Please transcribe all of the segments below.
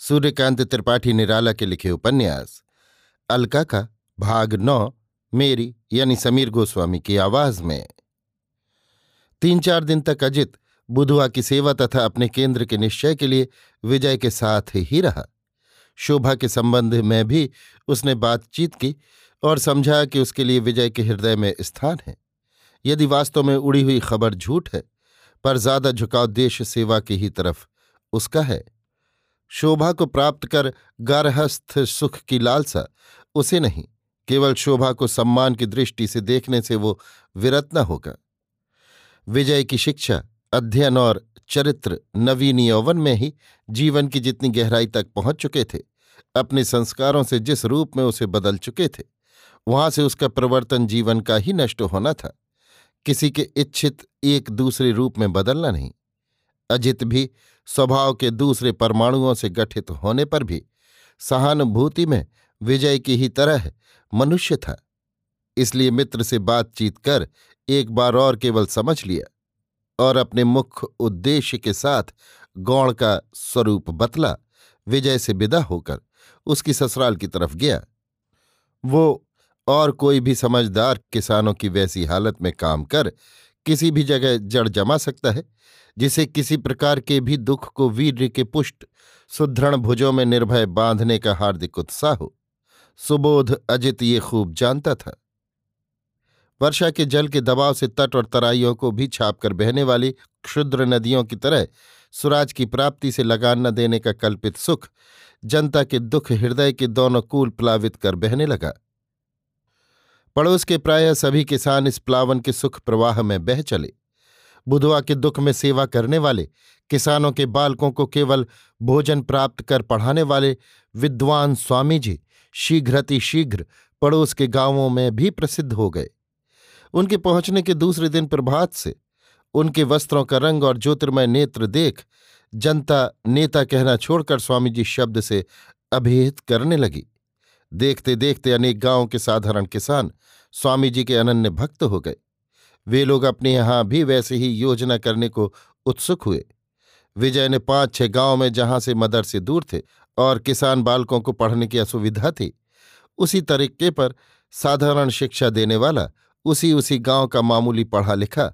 सूर्यकांत त्रिपाठी निराला के लिखे उपन्यास, अलका का भाग नौ, मेरी यानी समीर गोस्वामी की आवाज़ में। तीन चार दिन तक अजित बुधवा की सेवा तथा अपने केंद्र के निश्चय के लिए विजय के साथ ही रहा। शोभा के संबंध में भी उसने बातचीत की और समझा कि उसके लिए विजय के हृदय में स्थान है। यदि वास्तव में उड़ी हुई खबर झूठ है, पर ज़्यादा झुकाव देश सेवा की ही तरफ़ उसका है। शोभा को प्राप्त कर गारहस्थ सुख की लालसा, उसे नहीं, केवल शोभा को सम्मान की दृष्टि से देखने से वो विरत न होगा। विजय की शिक्षा, अध्ययन और चरित्र नवीन यौवन में ही जीवन की जितनी गहराई तक पहुँच चुके थे, अपने संस्कारों से जिस रूप में उसे बदल चुके थे, वहाँ से उसका प्रवर्तन जीवन का ही नष्ट होना था। किसी के इच्छित एक दूसरे रूप में बदलना नहीं। अजित भी स्वभाव के दूसरे परमाणुओं से गठित होने पर भी सहानुभूति में विजय की ही तरह मनुष्य था। इसलिए मित्र से बातचीत कर एक बार और केवल समझ लिया और अपने मुख्य उद्देश्य के साथ गौण का स्वरूप बतला, विजय से विदा होकर उसकी ससुराल की तरफ़ गया। वो और कोई भी समझदार किसानों की वैसी हालत में काम कर किसी भी जगह जड़ जमा सकता है जिसे किसी प्रकार के भी दुख को वीर के पुष्ट, सुदृढ़ भुजों में निर्भय बांधने का हार्दिक उत्साह हो। सुबोध अजित ये खूब जानता था। वर्षा के जल के दबाव से तट और तराइयों को भी छापकर बहने वाली क्षुद्र नदियों की तरह सुराज की प्राप्ति से लगान न देने का कल्पित सुख जनता के दुख हृदय के दोनों कूल प्लावित कर बहने लगा। पड़ोस के प्राय सभी किसान इस प्लावन के सुख प्रवाह में बह चले। बुधवा के दुख में सेवा करने वाले, किसानों के बालकों को केवल भोजन प्राप्त कर पढ़ाने वाले विद्वान स्वामी जी शीघ्रति शीघ्र पड़ोस के गाँवों में भी प्रसिद्ध हो गए। उनके पहुँचने के दूसरे दिन प्रभात से उनके वस्त्रों का रंग और ज्योतिर्मय नेत्र देख जनता नेता कहना छोड़कर स्वामी जी शब्द से अभिहित करने लगी। देखते देखते अनेक गाँवों के साधारण किसान स्वामी जी के अनन्य भक्त हो गए। वे लोग अपने यहाँ भी वैसे ही योजना करने को उत्सुक हुए। विजय ने पाँच छह गाँव में जहाँ से मदर से दूर थे और किसान बालकों को पढ़ने की असुविधा थी, उसी तरीके पर साधारण शिक्षा देने वाला उसी उसी गाँव का मामूली पढ़ा लिखा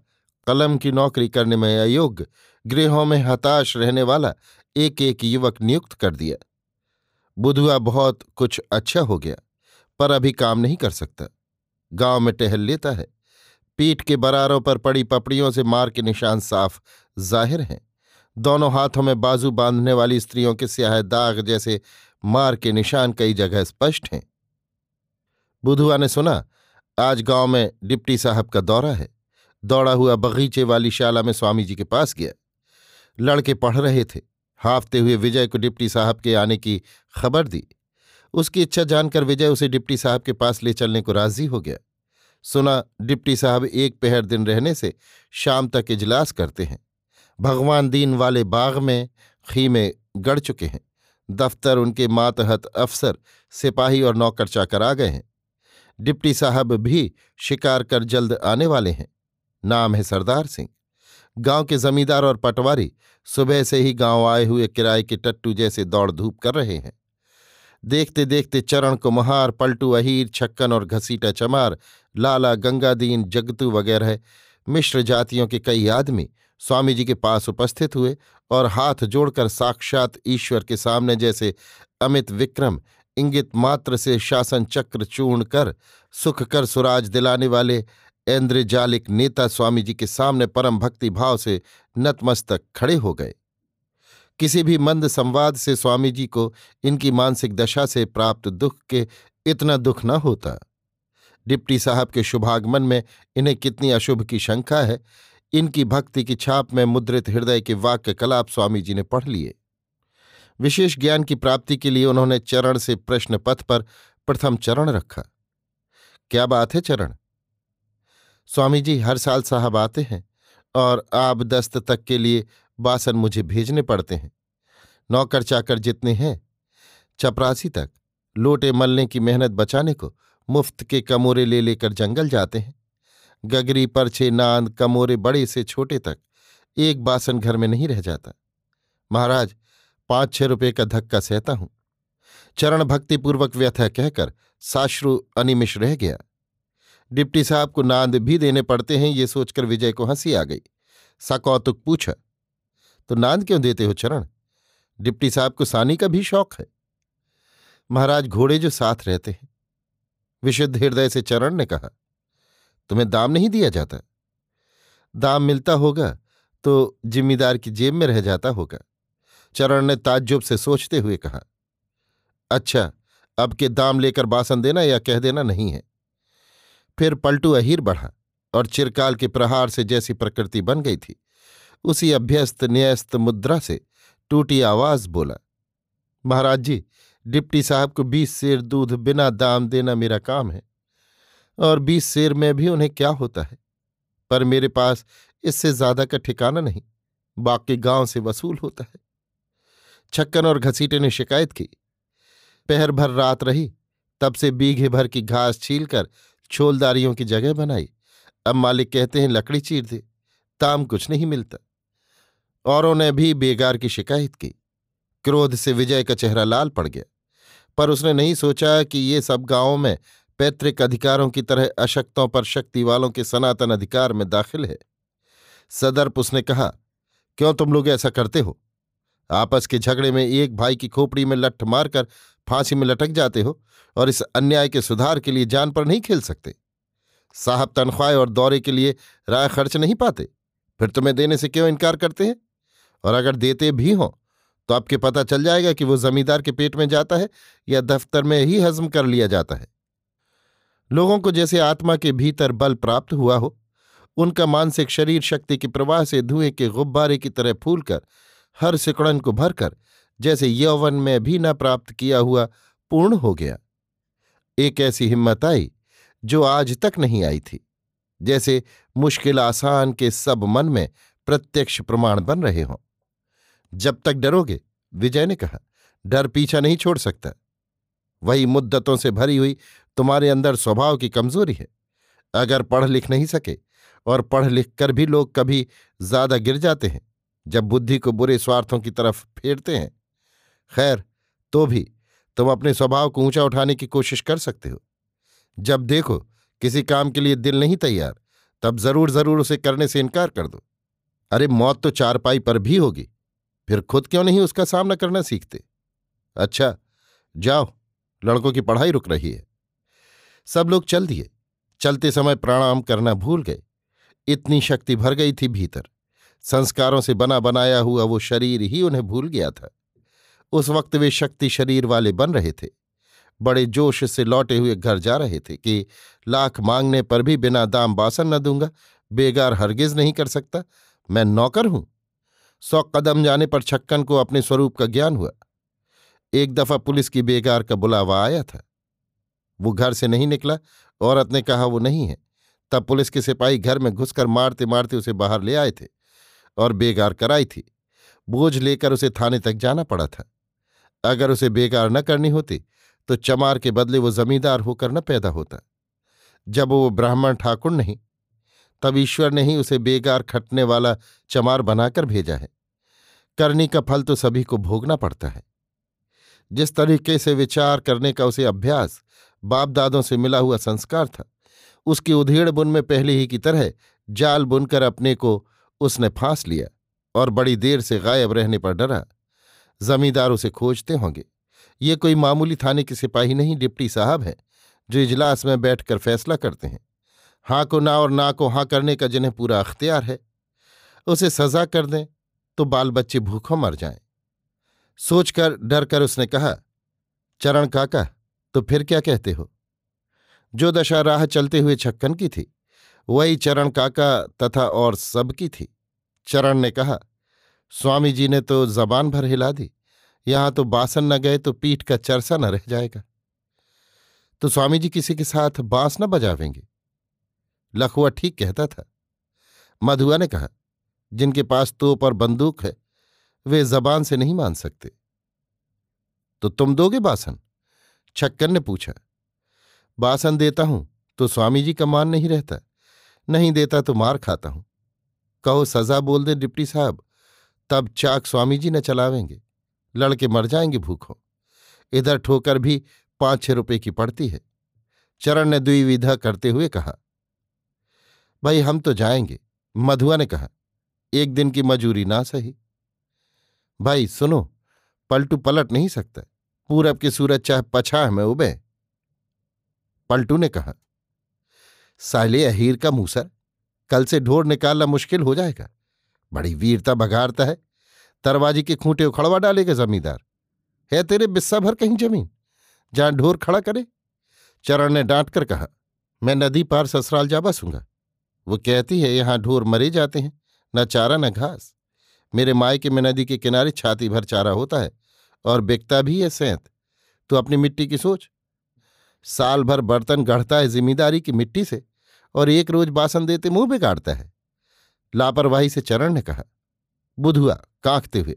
कलम की नौकरी करने में अयोग्य, गृहों में हताश रहने वाला एक एक युवक नियुक्त कर दिया। बुधुआ बहुत कुछ अच्छा हो गया, पर अभी काम नहीं कर सकता। गाँव में टहल लेता है। पीठ के बरारों पर पड़ी पपड़ियों से मार के निशान साफ़ ज़ाहिर हैं। दोनों हाथों में बाजू बांधने वाली स्त्रियों के स्याह दाग जैसे मार के निशान कई जगह स्पष्ट हैं। बुधुआ ने सुना, आज गाँव में डिप्टी साहब का दौरा है। दौड़ा हुआ बगीचे वाली शाला में स्वामी जी के पास गया। लड़के पढ़ रहे थे। हाफते हुए विजय को डिप्टी साहब के आने की खबर दी। उसकी इच्छा जानकर विजय उसे डिप्टी साहब के पास ले चलने को राज़ी हो गया। सुना, डिप्टी साहब एक पहर दिन रहने से शाम तक इजलास करते हैं। भगवान दीन वाले बाग में, खीमे गड़ चुके हैं। दफ्तर उनके मातहत अफसर, सिपाही और नौकर चाकर आ गए हैं। डिप्टी साहब भी शिकार कर जल्द आने वाले हैं। नाम है सरदार सिंह। गाँव के जमींदार और पटवारी सुबह से ही गाँव आए हुए किराए के टट्टू जैसे दौड़ धूप कर रहे हैं। देखते देखते चरण कुम्हार, पलटू अहीर, छक्कन और घसीटा चमार, लाला, गंगादीन, जगतू वगैरह मिश्र जातियों के कई आदमी स्वामी जी के पास उपस्थित हुए और हाथ जोड़कर साक्षात ईश्वर के सामने जैसे अमित विक्रम इंगित मात्र से शासन चक्र चूर्ण कर, सुख कर सुराज दिलाने वाले ऐन्द्रजालिक नेता स्वामी जी के सामने परम भक्ति भाव से नतमस्तक खड़े हो गए। किसी भी मंद संवाद से स्वामी जी को इनकी मानसिक दशा से प्राप्त दुख के इतना दुख न होता। डिप्टी साहब के शुभागमन में इन्हें कितनी अशुभ की शंका है, इनकी भक्ति की छाप में मुद्रित हृदय के वाक्य कलाप स्वामी जी ने पढ़ लिए। विशेष ज्ञान की प्राप्ति के लिए उन्होंने चरण से प्रश्न पथ पर प्रथम चरण रखा। क्या बात है चरण? स्वामी जी हर साल साहब आते हैं और आब दस्त तक के लिए बासन मुझे भेजने पड़ते हैं। नौकर चाकर जितने हैं, चपरासी तक, लोटे मलने की मेहनत बचाने को मुफ़्त के कमोरे ले लेकर जंगल जाते हैं। गगरी, परछे नांद कमोरे बड़े से छोटे तक एक बासन घर में नहीं रह जाता। महाराज पाँच छह रुपये का धक्का सहता हूँ। चरण भक्तिपूर्वक व्यथा कहकर साश्रु अनिमिष रह गया। डिप्टी साहब को नांद भी देने पड़ते हैं ये सोचकर विजय को हँसी आ गई। सकौतुक पूछा तो नांद क्यों देते हो चरण? डिप्टी साहब को सानी का भी शौक है। महाराज घोड़े जो साथ रहते हैं। विशुद्ध हृदय से चरण ने कहा, तुम्हें दाम नहीं दिया जाता। दाम मिलता होगा तो जिम्मेदार की जेब में रह जाता होगा। चरण ने ताज्जुब से सोचते हुए कहा अच्छा अब के दाम लेकर बासन देना या कह देना नहीं है। फिर पलटू अहीर बढ़ा और चिरकाल के प्रहार से जैसी प्रकृति बन गई थी। उसी अभ्यस्त, न्यस्त मुद्रा से टूटी आवाज़ बोला, महाराज जी, डिप्टी साहब को बीस शेर दूध बिना दाम देना मेरा काम है, और बीस शेर में भी उन्हें क्या होता है? पर मेरे पास इससे ज़्यादा का ठिकाना नहीं, बाकी गाँव से वसूल होता है। छक्कन और घसीटे ने शिकायत की। पहर भर रात रही, तब से बीघे भर की घास छीलकर छोलदारियों की जगह बनाई। अब मालिक कहते हैं, लकड़ी चीर दे। ताम कुछ नहीं मिलता। औरों ने भी बेगार की शिकायत की। क्रोध से विजय का चेहरा लाल पड़ गया। पर उसने नहीं सोचा कि ये सब गाँवों में पैतृक अधिकारों की तरह अशक्तों पर शक्ति वालों के सनातन अधिकार में दाखिल है। सदर्प उसने कहा, क्यों तुम लोग ऐसा करते हो? आपस के झगड़े में एक भाई की खोपड़ी में लठ मारकर फांसी में लटक जाते हो और इस अन्याय के सुधार के लिए जान पर नहीं खेल सकते। साहब तनख्वाह और दौरे के लिए राय खर्च नहीं पाते। फिर तुम्हें देने से क्यों इनकार करते हैं? और अगर देते भी हों तो आपके पता चल जाएगा कि वो जमींदार के पेट में जाता है या दफ्तर में ही हजम कर लिया जाता है। लोगों को जैसे आत्मा के भीतर बल प्राप्त हुआ हो, उनका मानसिक शरीर शक्ति के प्रवाह से धुएँ के गुब्बारे की तरह फूलकर, हर सिकड़न को भरकर, जैसे यौवन में भी न प्राप्त किया हुआ पूर्ण हो गया। एक ऐसी हिम्मत आई, जो आज तक नहीं आई थी, जैसे मुश्किल आसान के सब मन में प्रत्यक्ष प्रमाण बन रहे हों। जब तक डरोगे, विजय ने कहा, डर पीछा नहीं छोड़ सकता। वही मुद्दतों से भरी हुई तुम्हारे अंदर स्वभाव की कमज़ोरी है। अगर पढ़ लिख नहीं सके, और पढ़ लिख कर भी लोग कभी ज़्यादा गिर जाते हैं, जब बुद्धि को बुरे स्वार्थों की तरफ़ फेरते हैं। खैर तो भी तुम अपने स्वभाव को ऊँचा उठाने की कोशिश कर सकते हो। जब देखो, किसी काम के लिए दिल नहीं तैयार तब ज़रूर ज़रूर उसे करने से इनकार कर दो। अरे, मौत तो चारपाई पर भी होगी। फिर खुद क्यों नहीं उसका सामना करना सीखते? अच्छा जाओ, लड़कों की पढ़ाई रुक रही है। सब लोग चल दिए। चलते समय प्रणाम करना भूल गए। इतनी शक्ति भर गई थी भीतर। संस्कारों से बना बनाया हुआ वो शरीर ही उन्हें भूल गया था। उस वक्त वे शक्ति शरीर वाले बन रहे थे। बड़े जोश से लौटे हुए घर जा रहे थे कि लाख मांगने पर भी बिना दाम बासन न दूँगा। बेगार हरगिज नहीं कर सकता। मैं नौकर हूँ। सौ कदम जाने पर छक्कन को अपने स्वरूप का ज्ञान हुआ। एक दफ़ा पुलिस की बेगार का बुलावा आया था। वो घर से नहीं निकला। औरत ने कहा, वो नहीं है। तब पुलिस के सिपाही घर में घुसकर मारते मारते उसे बाहर ले आए थे और बेगार कराई थी। बोझ लेकर उसे थाने तक जाना पड़ा था। अगर उसे बेगार न करनी होती तो चमार के बदले वो जमींदार होकर न पैदा होता। जब वो ब्राह्मण ठाकुर नहीं, तब ईश्वर ने ही उसे बेगार खटने वाला चमार बनाकर भेजा है। करनी का फल तो सभी को भोगना पड़ता है। जिस तरीके से विचार करने का उसे अभ्यास बाप दादों से मिला हुआ संस्कार था, उसकी उधेड़ बुन में पहले ही की तरह जाल बुनकर अपने को उसने फांस लिया और बड़ी देर से गायब रहने पर डरा। जमींदार उसे खोजते होंगे। ये कोई मामूली थाने के सिपाही नहीं, डिप्टी साहब हैं, जो इजलास में बैठकर फैसला करते हैं। हाँ को ना और ना को हाँ करने का जिन्हें पूरा अख्तियार है, उसे सजा कर दें तो बाल बच्चे भूखों मर जाएँ। सोचकर डर कर उसने कहा, चरण काका तो फिर क्या कहते हो? जो दशा राह चलते हुए छक्कन की थी, वही चरण काका तथा और सबकी थी। चरण ने कहा, स्वामी जी ने तो जबान भर हिला दी। यहाँ तो बासन न गए तो पीठ का चरसा न रह जाएगा। तो स्वामी जी किसी के साथ बाँस न बजावेंगे। लखुआ ठीक कहता था। मधुआ ने कहा, जिनके पास तोप और बंदूक है, वे जबान से नहीं मान सकते। तो तुम दोगे बासन? छक्कन ने पूछा। बासन देता हूँ तो स्वामी जी का मान नहीं रहता। नहीं देता तो मार खाता हूँ। कहो, सजा बोल दे डिप्टी साहब, तब चाक स्वामी जी न चलावेंगे। लड़के मर जाएँगे भूखों। इधर ठोकर भी पाँच छह रुपए की पड़ती है। चरण ने द्विविधा करते हुए कहा, भाई, हम तो जाएँगे। मधुआ ने कहा, एक दिन की मजूरी ना सही। भाई, सुनो, पलटू पलट नहीं सकता। पूरब की सूरज चाहे पछाह में उबे। पलटू ने कहा, साले अहीर का मूसर कल से ढोर निकालना मुश्किल हो जाएगा। बड़ी वीरता बघारता है। दरवाजे के खूंटे उखड़वा डालेगा जमींदार। है तेरे बिस्सा भर कहीं ज़मीन? जहाँ ढोर खड़ा करे। चरण ने डांट कर कहा, मैं नदी पार ससुराल जा बसूँगा वो कहती है, यहाँ ढोर मरे जाते हैं, न चारा न घास। मेरे मायके में नदी के किनारे छाती भर चारा होता है और बिकता भी है सेंत। तो अपनी मिट्टी की सोच। साल भर बर्तन गढ़ता है ज़िम्मेदारी की मिट्टी से और एक रोज बासन देते मुँह बिगाड़ता है। लापरवाही से चरण ने कहा बुधुआ कांखते हुए।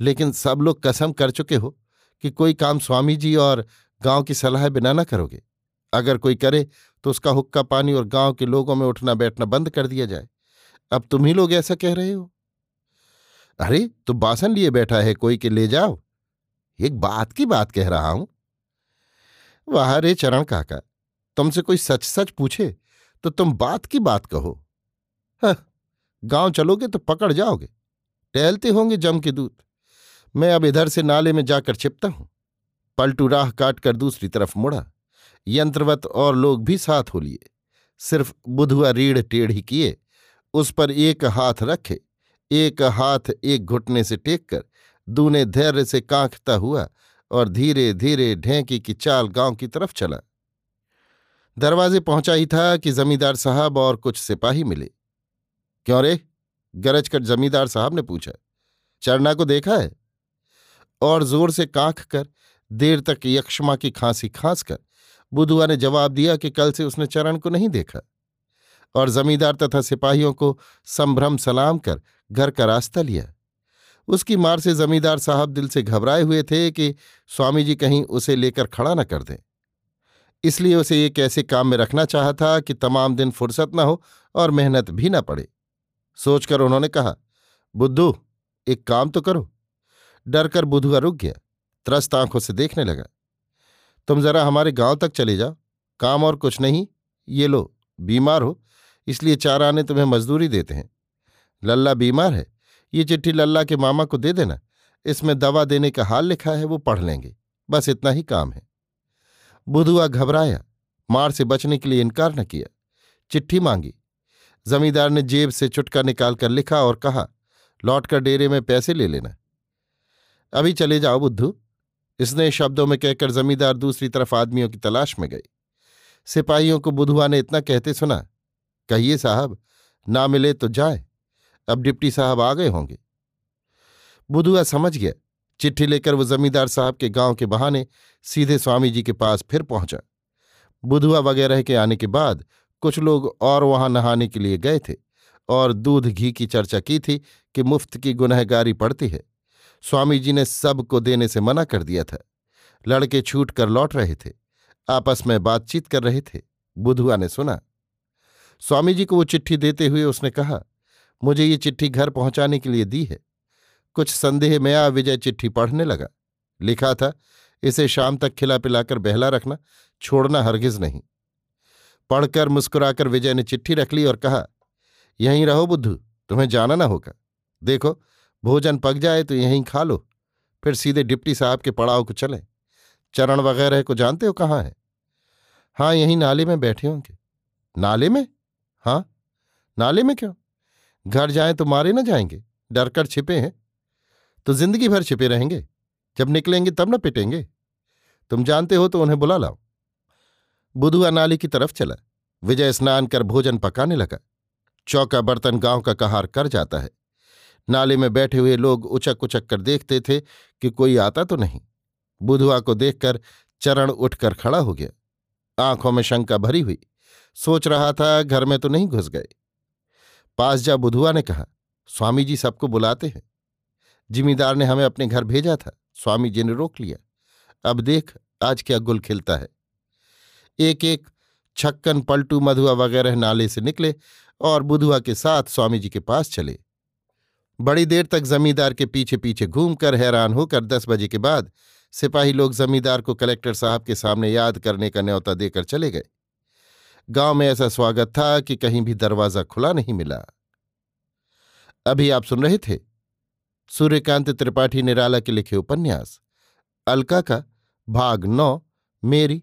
लेकिन सब लोग कसम कर चुके हो कि कोई काम स्वामी जी और गाँव की सलाह बिना ना करोगे। अगर कोई करे तो उसका हुक्का पानी और गाँव के लोगों में उठना बैठना बंद कर दिया जाए। अब तुम ही लोग ऐसा कह रहे हो? अरे तो बासन लिए बैठा है कोई के ले जाओ। एक बात की बात कह रहा हूँ। वाह रे चरण काका, तुमसे कोई सच सच पूछे तो तुम बात की बात कहो। गाँव चलोगे तो पकड़ जाओगे। टहलते होंगे जम के दूत। मैं अब इधर से नाले में जाकर छिपता हूँ। पलटू राह काट कर दूसरी तरफ़ मुड़ा। यंत्रवत और लोग भी साथ हो लिए। सिर्फ़ बुधुआ रीढ़ टेढ़ी किए। उस पर एक हाथ रखे। एक हाथ एक घुटने से टेक कर दूने धैर्य से कांखता हुआ और धीरे धीरे ढेंकी की चाल गाँव की तरफ़ चला। दरवाजे पहुँचा ही था कि जमींदार साहब और कुछ सिपाही मिले। क्यों रे? गरज कर जमींदार साहब ने पूछा, चरना को देखा है? और ज़ोर से कांख कर, देर तक यक्षमा की खांसी खांस कर, बुधुआ ने जवाब दिया कि कल से उसने चरण को नहीं देखा। और जमींदार तथा सिपाहियों को संभ्रम सलाम कर घर का रास्ता लिया। उसकी मार से जमींदार साहब दिल से घबराए हुए थे कि स्वामी जी कहीं उसे लेकर खड़ा न कर दें। इसलिए उसे एक ऐसे काम में रखना चाहा था कि तमाम दिन फुर्सत न हो और मेहनत भी न पड़े। सोचकर उन्होंने कहा, बुद्धू, एक काम तो करो। डर कर बुधुआ रुक गया, त्रस्त आँखों से देखने लगा। तुम जरा हमारे गाँव तक चले जाओ, काम और कुछ नहीं, ये लो, बीमार हो, इसलिए चार आने तुम्हें मजदूरी देते हैं। लल्ला बीमार है, ये चिट्ठी लल्ला के मामा को दे देना, इसमें दवा देने का हाल लिखा है, वो पढ़ लेंगे, बस इतना ही काम है। बुधुआ घबराया, मार से बचने के लिए इनकार न किया, चिट्ठी मांगी जमींदार ने जेब से चुटका निकालकर लिखा और कहा, लौटकर डेरे में पैसे ले लेना। अभी चले जाओ बुद्धू। इसने शब्दों में कहकर जमींदार दूसरी तरफ़ आदमियों की तलाश में गए सिपाहियों को बुधुआ ने इतना कहते सुना, कहिए साहब, ना मिले तो जाए। अब डिप्टी साहब आ गए होंगे। बुधुआ समझ गया। चिट्ठी लेकर वो जमींदार साहब के गाँव के बहाने सीधे स्वामी जी के पास फिर पहुँचा। बुधुआ वगैरह के आने के बाद कुछ लोग और वहाँ नहाने के लिए गए थे और दूध घी की चर्चा की थी कि मुफ़्त की गुनहगारी पड़ती है। स्वामी जी ने सबको देने से मना कर दिया था। लड़के छूट कर लौट रहे थे। आपस में बातचीत कर रहे थे। बुधुआ ने सुना। स्वामी जी को वो चिट्ठी देते हुए उसने कहा, मुझे ये चिट्ठी घर पहुँचाने के लिए दी है। कुछ संदेह में आ विजय चिट्ठी पढ़ने लगा। लिखा था, इसे शाम तक खिला पिलाकर बहला रखना, छोड़ना हरगिज नहीं। पढ़कर मुस्कुराकर विजय ने चिट्ठी रख ली और कहा, यहीं रहो बुद्धू, तुम्हें जाना ना होगा। देखो, भोजन पक जाए तो यहीं खा लो। फिर सीधे डिप्टी साहब के पड़ाव को चलें। चरण वगैरह को जानते हो कहाँ है? हाँ यहीं नाले में बैठे होंगे। नाले में? हाँ। नाले में क्यों? घर जाए तो मारे ना जाएँगे। डर कर छिपे हैं। तो ज़िंदगी भर छिपे रहेंगे। जब निकलेंगे तब न पिटेंगे। तुम जानते हो तो उन्हें बुला लाओ। बुधुआ नाली की तरफ़ चला। विजय स्नान कर भोजन पकाने लगा। चौका बर्तन गाँव का कहार कर जाता है। नाले में बैठे हुए लोग उचक उचक कर देखते थे कि कोई आता तो नहीं। बुधुआ को देखकर चरण उठकर खड़ा हो गया। आँखों में शंका भरी हुई। सोच रहा था, घर में तो नहीं घुस गए। पास जा बुधुआ ने कहा, स्वामी जी सबको बुलाते हैं। जिमीदार ने हमें अपने घर भेजा था। स्वामी जी ने रोक लिया। अब देख, आज क्या गुल खिलता है। एक एक छक्कन पलटू मधुआ वगैरह नाले से निकले और बुधुआ के साथ स्वामी जी के पास चले। बड़ी देर तक जमींदार के पीछे पीछे घूमकर हैरान होकर दस बजे के बाद सिपाही लोग जमींदार को कलेक्टर साहब के सामने याद करने का न्योता देकर चले गए। गाँव में ऐसा स्वागत था कि कहीं भी दरवाज़ा खुला नहीं मिला। अभी आप सुन रहे थे सूर्यकांत त्रिपाठी निराला के लिखे उपन्यास, अलका का भाग नौ, मेरी